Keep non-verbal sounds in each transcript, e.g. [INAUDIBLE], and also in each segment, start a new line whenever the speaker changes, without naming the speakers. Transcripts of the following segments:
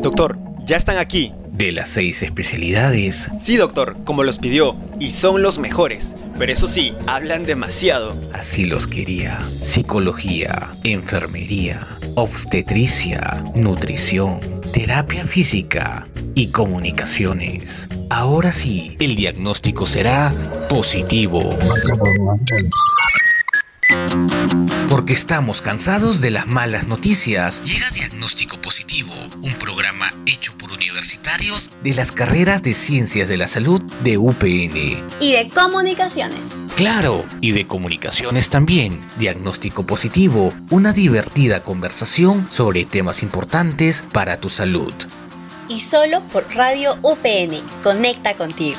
Doctor, ya están aquí.
¿De las seis especialidades?
Sí, doctor, como los pidió, y son los mejores. Pero eso sí, hablan demasiado.
Así los quería. Psicología, enfermería, obstetricia, nutrición, terapia física y comunicaciones. Ahora sí, el diagnóstico será positivo. Porque estamos cansados de las malas noticias. Llega Diagnóstico Positivo, un programa hecho por universitarios de las carreras de Ciencias de la Salud de UPN.
Y de comunicaciones.
Claro, y de comunicaciones también. Diagnóstico Positivo, una divertida conversación sobre temas importantes para tu salud.
Y solo por Radio UPN. Conecta contigo.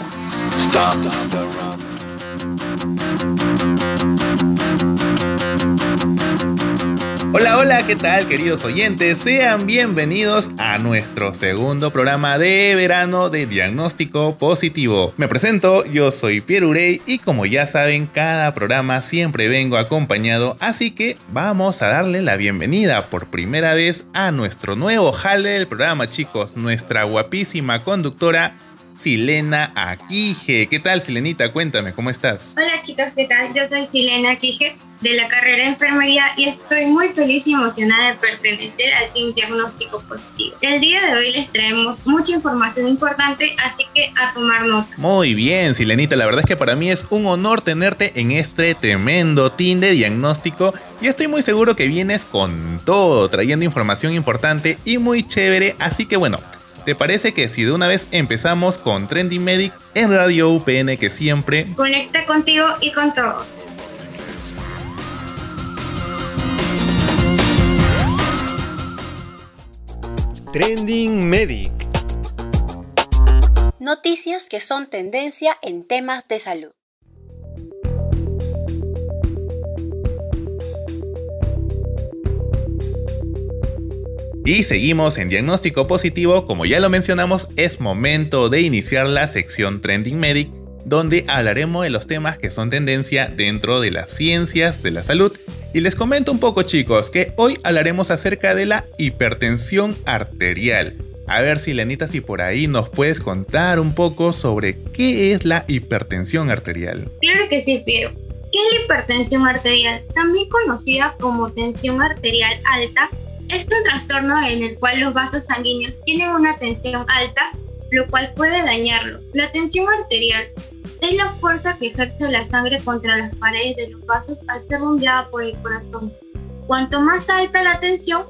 Hola, hola, ¿qué tal queridos oyentes? Sean bienvenidos a nuestro segundo programa de verano de Diagnóstico Positivo. Me presento, yo soy Pierre Urey y como ya saben, cada programa siempre vengo acompañado, así que vamos a darle la bienvenida por primera vez a nuestro nuevo jale del programa, chicos, nuestra guapísima conductora Silena Aquije. ¿Qué tal, Silenita? Cuéntame, ¿cómo estás?
Hola chicos, ¿qué tal? Yo soy Silena Aquije de la carrera de enfermería y estoy muy feliz y emocionada de pertenecer al Team Diagnóstico Positivo. El día de hoy les traemos mucha información importante, así que a tomar nota.
Muy bien, Silenita, la verdad es que para mí es un honor tenerte en este tremendo team de diagnóstico y estoy muy seguro que vienes con todo, trayendo información importante y muy chévere, así que bueno, ¿Te parece que si de una vez empezamos con Trending Medic en Radio UPN que siempre
conecta contigo y con todos?
Trending Medic.
Noticias que son tendencia en temas de salud.
Y seguimos en diagnóstico positivo, como ya lo mencionamos, es momento de iniciar la sección Trending Medic, donde hablaremos de los temas que son tendencia dentro de las ciencias de la salud. Y les comento un poco chicos, que hoy hablaremos acerca de la hipertensión arterial. A ver si Lenita, si por ahí nos puedes contar un poco sobre qué es la hipertensión arterial.
Claro que sí, Piero. ¿Qué es la hipertensión arterial? También conocida como tensión arterial alta es un trastorno en el cual los vasos sanguíneos tienen una tensión alta, lo cual puede dañarlos. La tensión arterial es la fuerza que ejerce la sangre contra las paredes de los vasos al ser bombeada por el corazón. Cuanto más alta la tensión,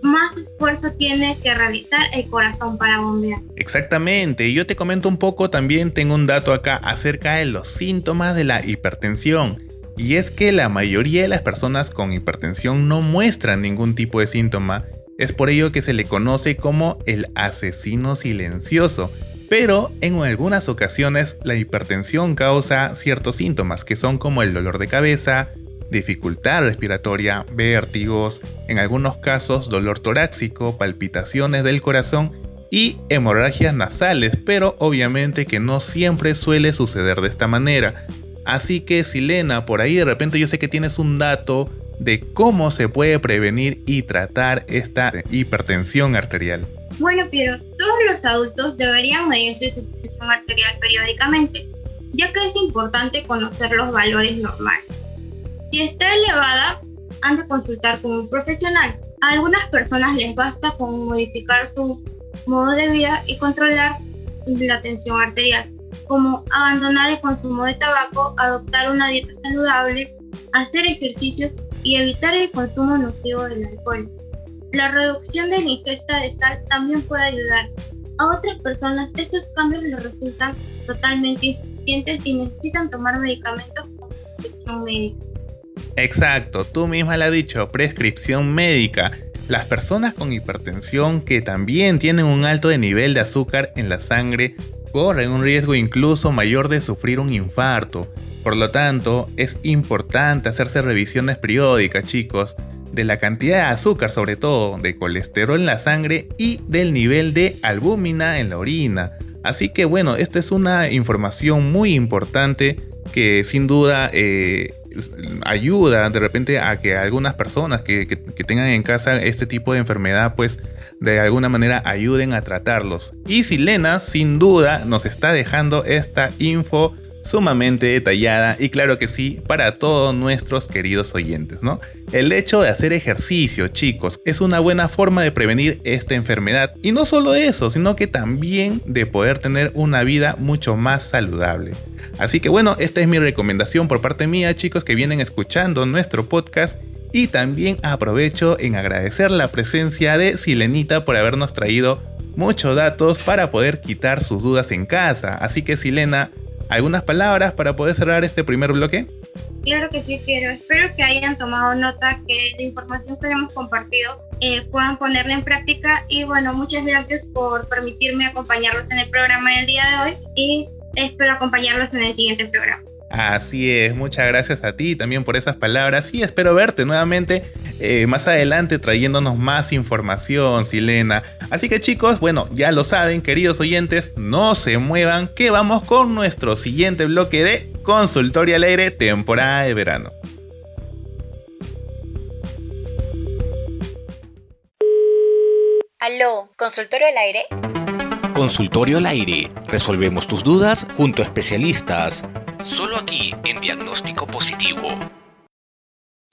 más esfuerzo tiene que realizar el corazón para bombear.
Exactamente, yo te comento un poco, también tengo un dato acá acerca de los síntomas de la hipertensión. Y es que la mayoría de las personas con hipertensión no muestran ningún tipo de síntoma, es por ello que se le conoce como el asesino silencioso. Pero en algunas ocasiones la hipertensión causa ciertos síntomas que son como el dolor de cabeza, dificultad respiratoria, vértigos, en algunos casos dolor torácico, palpitaciones del corazón y hemorragias nasales, pero obviamente que no siempre suele suceder de esta manera. Así que Silena, por ahí de repente yo sé que tienes un dato de cómo se puede prevenir y tratar esta hipertensión arterial.
Bueno, pero todos los adultos deberían medirse su presión arterial periódicamente, ya que es importante conocer los valores normales. Si está elevada, han de consultar con un profesional. A algunas personas les basta con modificar su modo de vida y controlar la tensión arterial como abandonar el consumo de tabaco, adoptar una dieta saludable, hacer ejercicios y evitar el consumo nocivo del alcohol. La reducción de la ingesta de sal también puede ayudar. A otras personas estos cambios les resultan totalmente insuficientes y necesitan tomar medicamentos con prescripción médica.
Exacto, tú misma lo has dicho, prescripción médica. Las personas con hipertensión que también tienen un alto nivel de azúcar en la sangre corren un riesgo incluso mayor de sufrir un infarto. Por lo tanto, es importante hacerse revisiones periódicas, chicos, de la cantidad de azúcar, sobre todo de colesterol en la sangre y del nivel de albúmina en la orina. Así que bueno, esta es una información muy importante que sin duda eh, ayuda de repente a que algunas personas que, que, tengan en casa este tipo de enfermedad, pues de alguna manera ayuden a tratarlos. Y Silena, sin duda, nos está dejando esta info sumamente detallada y claro que sí, para todos nuestros queridos oyentes, ¿no? El hecho de hacer ejercicio, chicos, es una buena forma de prevenir esta enfermedad y no solo eso, sino que también de poder tener una vida mucho más saludable. Así que bueno, esta es mi recomendación por parte mía, chicos que vienen escuchando nuestro podcast y también aprovecho en agradecer la presencia de Silenita por habernos traído muchos datos para poder quitar sus dudas en casa. Así que Silena, ¿Algunas palabras para poder cerrar este primer bloque?
Claro que sí, quiero. Espero que hayan tomado nota, que la información que hemos compartido eh, puedan ponerla en práctica. Y bueno, muchas gracias por permitirme acompañarlos en el programa del día de hoy y espero acompañarlos en el siguiente programa.
Así es, muchas gracias a ti también por esas palabras y espero verte nuevamente eh, más adelante trayéndonos más información, Silena. Así que chicos, bueno, ya lo saben, queridos oyentes, no se muevan, que vamos con nuestro siguiente bloque de Consultorio al Aire, temporada de verano.
Aló, ¿consultorio al aire?
Consultorio al aire. Resolvemos tus dudas junto a especialistas Solo aquí en Diagnóstico Positivo.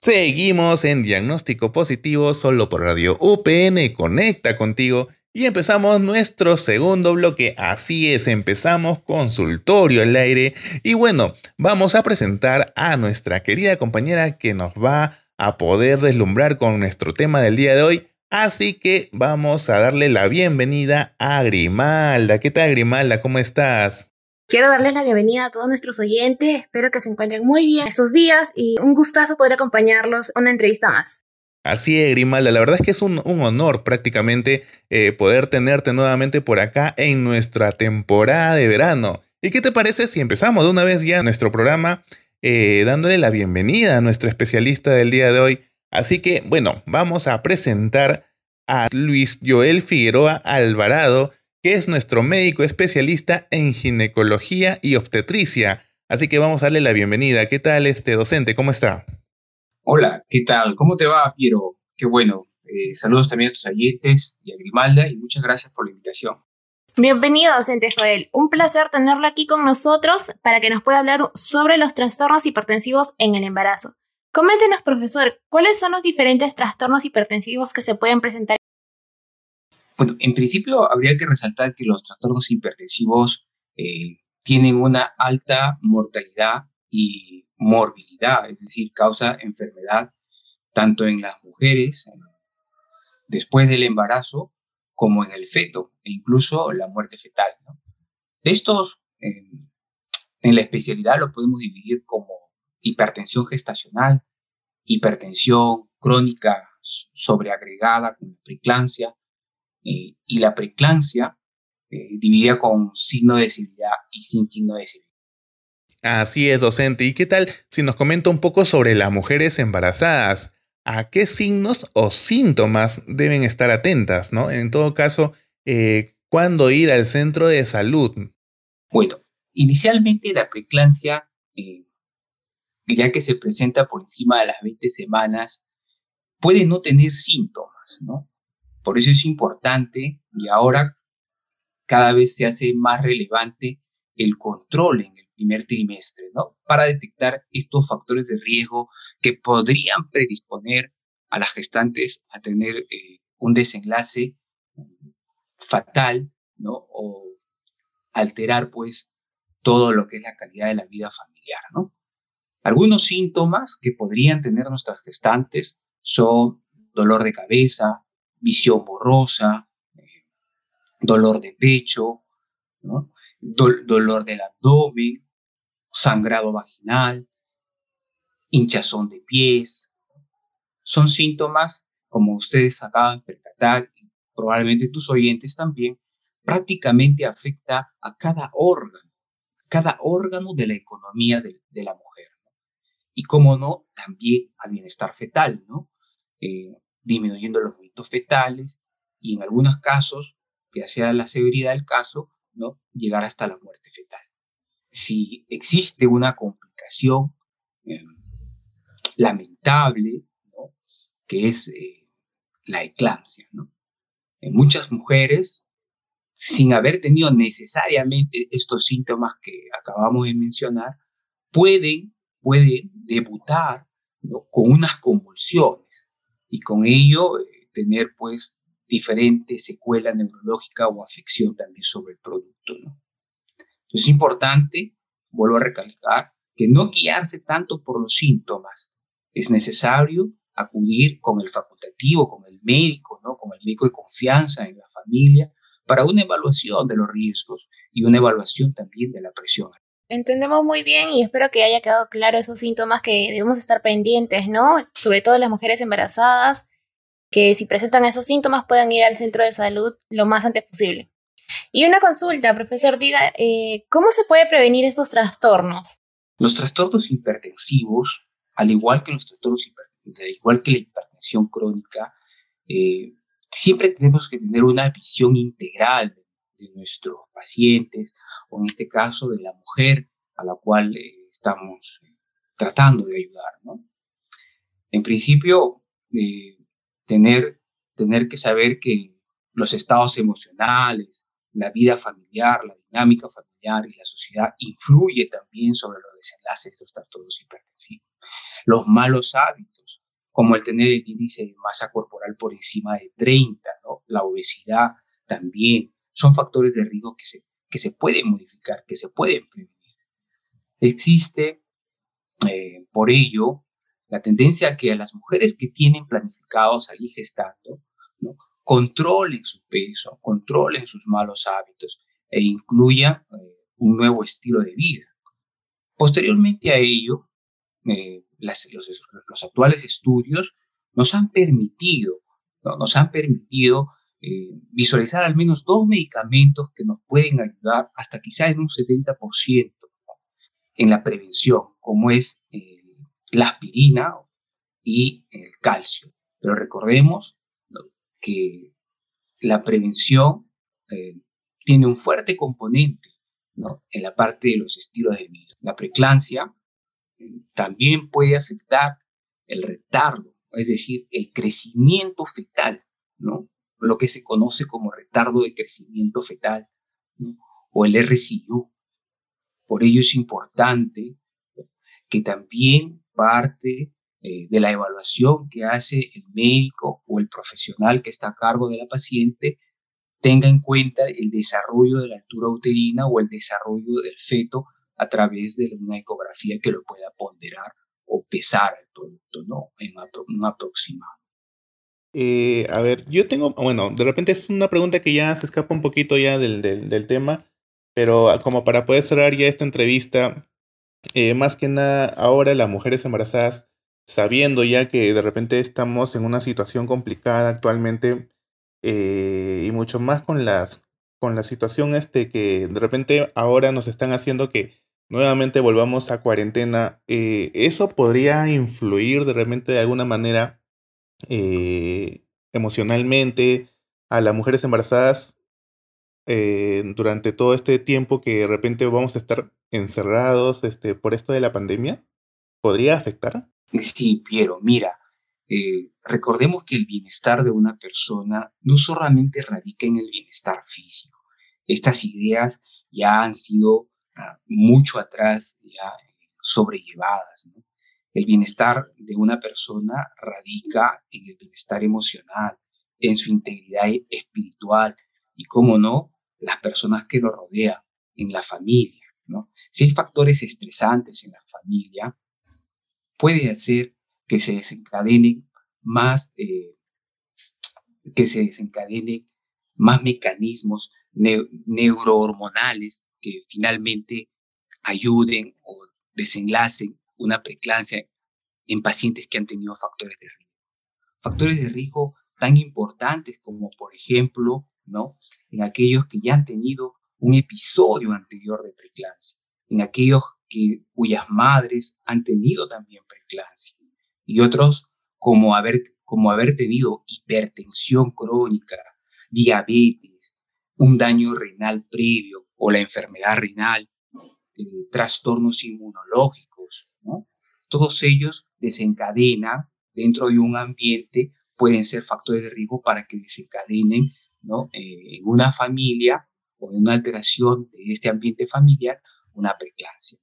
Seguimos en Diagnóstico Positivo solo por Radio UPN Conecta contigo y empezamos nuestro segundo bloque. Así es, empezamos consultorio al aire y bueno, vamos a presentar a nuestra querida compañera que nos va a poder deslumbrar con nuestro tema del día de hoy. Así que vamos a darle la bienvenida a Grimalda. ¿Qué tal Grimalda? ¿Cómo estás?
Quiero darles la bienvenida a todos nuestros oyentes. Espero que se encuentren muy bien estos días y un gustazo poder acompañarlos a una entrevista más.
Así es, Grimalda. La verdad es que es un, honor prácticamente eh, poder tenerte nuevamente por acá en nuestra temporada de verano. ¿Y qué te parece si empezamos de una vez ya nuestro programa eh, dándole la bienvenida a nuestro especialista del día de hoy? Así que, bueno, vamos a presentar a Luis Joel Figueroa Alvarado, que es nuestro médico especialista en ginecología y obstetricia. Así que vamos a darle la bienvenida. ¿Qué tal este docente? ¿Cómo está?
Hola, ¿qué tal? ¿Cómo te va, Piero? Qué bueno. Eh, saludos también a tus oyentes y a Grimalda y muchas gracias por la invitación.
Bienvenido, docente Joel. Un placer tenerlo aquí con nosotros para que nos pueda hablar sobre los trastornos hipertensivos en el embarazo. Coméntenos, profesor, ¿cuáles son los diferentes trastornos hipertensivos que se pueden presentar
bueno, en principio habría que resaltar que los trastornos hipertensivos eh, tienen una alta mortalidad y morbilidad, es decir, causa enfermedad tanto en las mujeres después del embarazo como en el feto e incluso la muerte fetal. De estos, en la especialidad lo podemos dividir como hipertensión gestacional, hipertensión crónica sobreagregada con preeclampsia, eh, y la preeclampsia eh, dividida con signo de debilidad y sin signo de debilidad.
Así es, docente. ¿Y qué tal si nos comenta un poco sobre las mujeres embarazadas? ¿A qué signos o síntomas deben estar atentas? ¿no? En todo caso, eh, ¿cuándo ir al centro de salud?
Bueno, inicialmente la preeclampsia, ya que se presenta por encima de las 20 semanas, puede no tener síntomas, ¿no? Por eso es importante y ahora cada vez se hace más relevante el control en el primer trimestre, ¿no? Para detectar estos factores de riesgo que podrían predisponer a las gestantes a tener eh, un desenlace fatal, ¿no? O alterar, pues, todo lo que es la calidad de la vida familiar, ¿no? Algunos síntomas que podrían tener nuestras gestantes son dolor de cabeza, visión borrosa, eh, dolor de pecho, dolor del abdomen, sangrado vaginal, hinchazón de pies. Son síntomas, como ustedes acaban de percatar, probablemente tus oyentes también, prácticamente afecta a cada órgano, cada órgano de la economía de, la mujer. Y como no, también al bienestar fetal, ¿no? Eh, disminuyendo los movimientos fetales y en algunos casos, que sea la severidad del caso, ¿no? llegar hasta la muerte fetal. Si existe una complicación, em, lamentable, que es eh, la eclampsia. En muchas mujeres, sin haber tenido necesariamente estos síntomas que acabamos de mencionar, pueden, pueden debutar con unas convulsiones y con ello eh, tener pues diferentes secuelas neurológicas o afección también sobre el producto. ¿no? Entonces es importante, vuelvo a recalcar, que no guiarse tanto por los síntomas. Es necesario acudir con el facultativo, con el médico, ¿no? con el médico de confianza en la familia, para una evaluación de los riesgos y una evaluación también de la presión
Entendemos muy bien y espero que haya quedado claro esos síntomas que debemos estar pendientes, ¿no? Sobre todo las mujeres embarazadas, que si presentan esos síntomas puedan ir al centro de salud lo más antes posible. Y una consulta, profesor, diga, eh, ¿cómo se puede prevenir estos trastornos?
Los trastornos hipertensivos, al igual que los trastornos al igual que la hipertensión crónica, eh, siempre tenemos que tener una visión integral de nuestros pacientes, o en este caso de la mujer a la cual eh, estamos tratando de ayudar. ¿no? En principio, eh, tener, tener que saber que los estados emocionales, la vida familiar, la dinámica familiar y la sociedad influye también sobre los desenlaces de estos trastornos hipertensivos. Los malos hábitos, como el tener el índice de masa corporal por encima de 30, ¿no? la obesidad también, son factores de riesgo que se, que se pueden modificar, que se pueden prevenir. Existe, eh, por ello, la tendencia a que a las mujeres que tienen planificado salir gestando, ¿no? controlen su peso, controlen sus malos hábitos e incluyan eh, un nuevo estilo de vida. Posteriormente a ello, eh, los, los, actuales estudios nos han permitido, ¿no? nos han permitido eh, visualizar al menos dos medicamentos que nos pueden ayudar hasta quizá en un 70% en la prevención, como es eh, la aspirina y el calcio. Pero recordemos que la prevención eh, tiene un fuerte componente en la parte de los estilos de vida. La preeclampsia también puede afectar el retardo, es decir, el crecimiento fetal, ¿no? Lo que se conoce como retardo de crecimiento fetal o el RCU. Por ello es importante que también parte eh, de la evaluación que hace el médico o el profesional que está a cargo de la paciente tenga en cuenta el desarrollo de la altura uterina o el desarrollo del feto a través de una ecografía que lo pueda ponderar o pesar el producto, ¿no? En un aproximado.
Eh, a ver, yo tengo, bueno, de repente es una pregunta que ya se escapa un poquito ya del, del, tema, pero como para poder cerrar ya esta entrevista, eh, más que nada ahora las mujeres embarazadas, sabiendo ya que de repente estamos en una situación complicada actualmente eh, y mucho más con las con la situación este que de repente ahora nos están haciendo que nuevamente volvamos a cuarentena, eso podría influir de repente de alguna manera eh, emocionalmente a las mujeres embarazadas eh, durante todo este tiempo que de repente vamos a estar encerrados este, por esto de la pandemia? ¿Podría afectar?
Sí, Piero, mira, eh, recordemos que el bienestar de una persona no solamente radica en el bienestar físico. Estas ideas ya han sido ah, mucho atrás ya sobrellevadas. ¿no? El bienestar de una persona radica en el bienestar emocional, en su integridad espiritual y, como no, las personas que lo rodean, en la familia. Si hay factores estresantes en la familia, puede hacer que se desencadenen más, eh, que se desencadenen más mecanismos neurohormonales que finalmente ayuden o desenlacen una preeclampsia en pacientes que han tenido factores de riesgo. Factores de riesgo tan importantes como, por ejemplo, ¿no? en aquellos que ya han tenido un episodio anterior de preeclampsia, en aquellos que, cuyas madres han tenido también preeclampsia, y otros como haber, como haber tenido hipertensión crónica, diabetes, un daño renal previo o la enfermedad renal, eh, trastornos inmunológicos todos ellos desencadenan dentro de un ambiente, pueden ser factores de riesgo para que desencadenen ¿no? Eh, en una familia o en una alteración de este ambiente familiar una preeclampsia.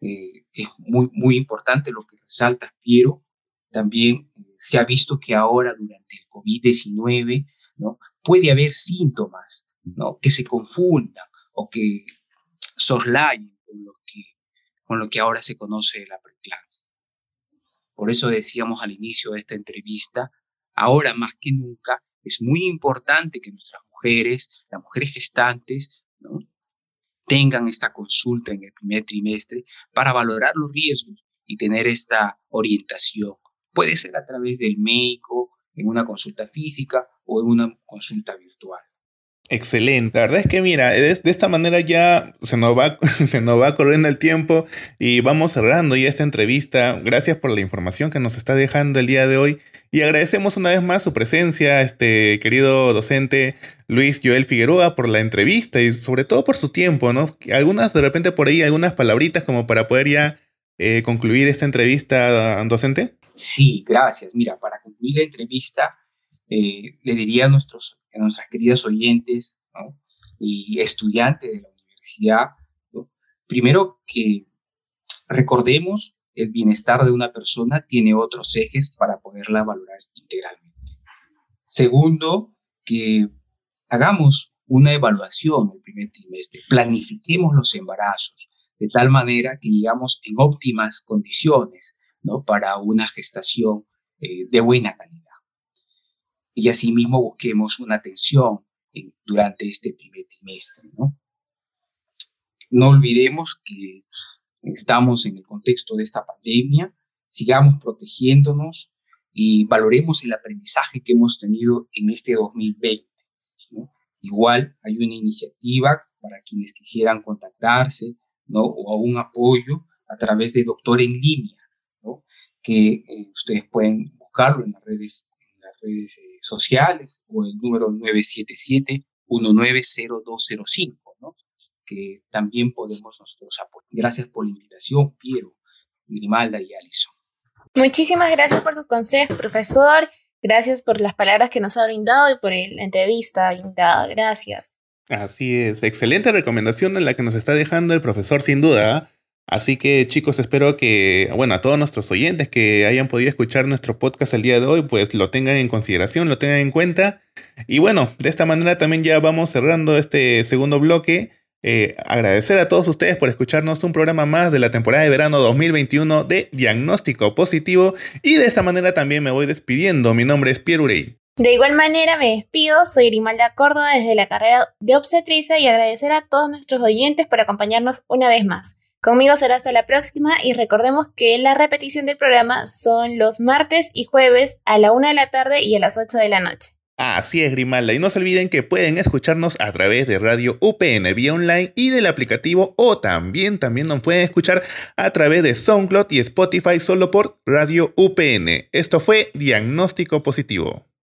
Eh, es muy, muy importante lo que resalta Piero. También eh, se ha visto que ahora durante el COVID-19 ¿no? puede haber síntomas ¿no? que se confundan o que soslayen con lo que, con lo que ahora se conoce la preeclampsia. Por eso decíamos al inicio de esta entrevista, ahora más que nunca es muy importante que nuestras mujeres, las mujeres gestantes, tengan esta consulta en el primer trimestre para valorar los riesgos y tener esta orientación. Puede ser a través del médico, en una consulta física o en una consulta virtual.
Excelente. La verdad es que mira, de, esta manera ya se nos, va, [LAUGHS] se nos va corriendo el tiempo y vamos cerrando ya esta entrevista. Gracias por la información que nos está dejando el día de hoy y agradecemos una vez más su presencia, este querido docente Luis Joel Figueroa, por la entrevista y sobre todo por su tiempo, ¿no? Algunas, de repente por ahí, algunas palabritas como para poder ya eh, concluir esta entrevista, docente.
Sí, gracias. Mira, para concluir la entrevista, eh, le diría a, nuestros, a nuestras queridas oyentes y estudiantes de la universidad, primero que recordemos el bienestar de una persona tiene otros ejes para poderla valorar integralmente. Segundo, que hagamos una evaluación el primer trimestre, planifiquemos los embarazos de tal manera que llegamos en óptimas condiciones ¿no? para una gestación eh, de buena calidad y asimismo busquemos una atención durante este primer trimestre. ¿no? no olvidemos que estamos en el contexto de esta pandemia, sigamos protegiéndonos y valoremos el aprendizaje que hemos tenido en este 2020. ¿no? Igual hay una iniciativa para quienes quisieran contactarse ¿no? o un apoyo a través de Doctor en Línea, ¿no? que eh, ustedes pueden buscarlo en las redes redes eh, sociales o el número 977-190205, ¿no? que también podemos nosotros apoyar. Gracias por la invitación, Piero, Grimalda y Alison.
Muchísimas gracias por tu consejo, profesor. Gracias por las palabras que nos ha brindado y por la entrevista brindada. Gracias.
Así es, excelente recomendación en la que nos está dejando el profesor, sin duda. Así que chicos, espero que, bueno, a todos nuestros oyentes que hayan podido escuchar nuestro podcast el día de hoy, pues lo tengan en consideración, lo tengan en cuenta. Y bueno, de esta manera también ya vamos cerrando este segundo bloque. Eh, agradecer a todos ustedes por escucharnos un programa más de la temporada de verano 2021 de Diagnóstico Positivo. Y de esta manera también me voy despidiendo. Mi nombre es Pierre Urey.
De igual manera me despido, soy Grimalda Córdoba desde la carrera de obstetricia y agradecer a todos nuestros oyentes por acompañarnos una vez más. Conmigo será hasta la próxima y recordemos que la repetición del programa son los martes y jueves a la una de la tarde y a las 8 de la noche.
Así es, Grimalda. Y no se olviden que pueden escucharnos a través de Radio UPN vía online y del aplicativo o también, también nos pueden escuchar a través de SoundCloud y Spotify solo por Radio UPN. Esto fue Diagnóstico Positivo.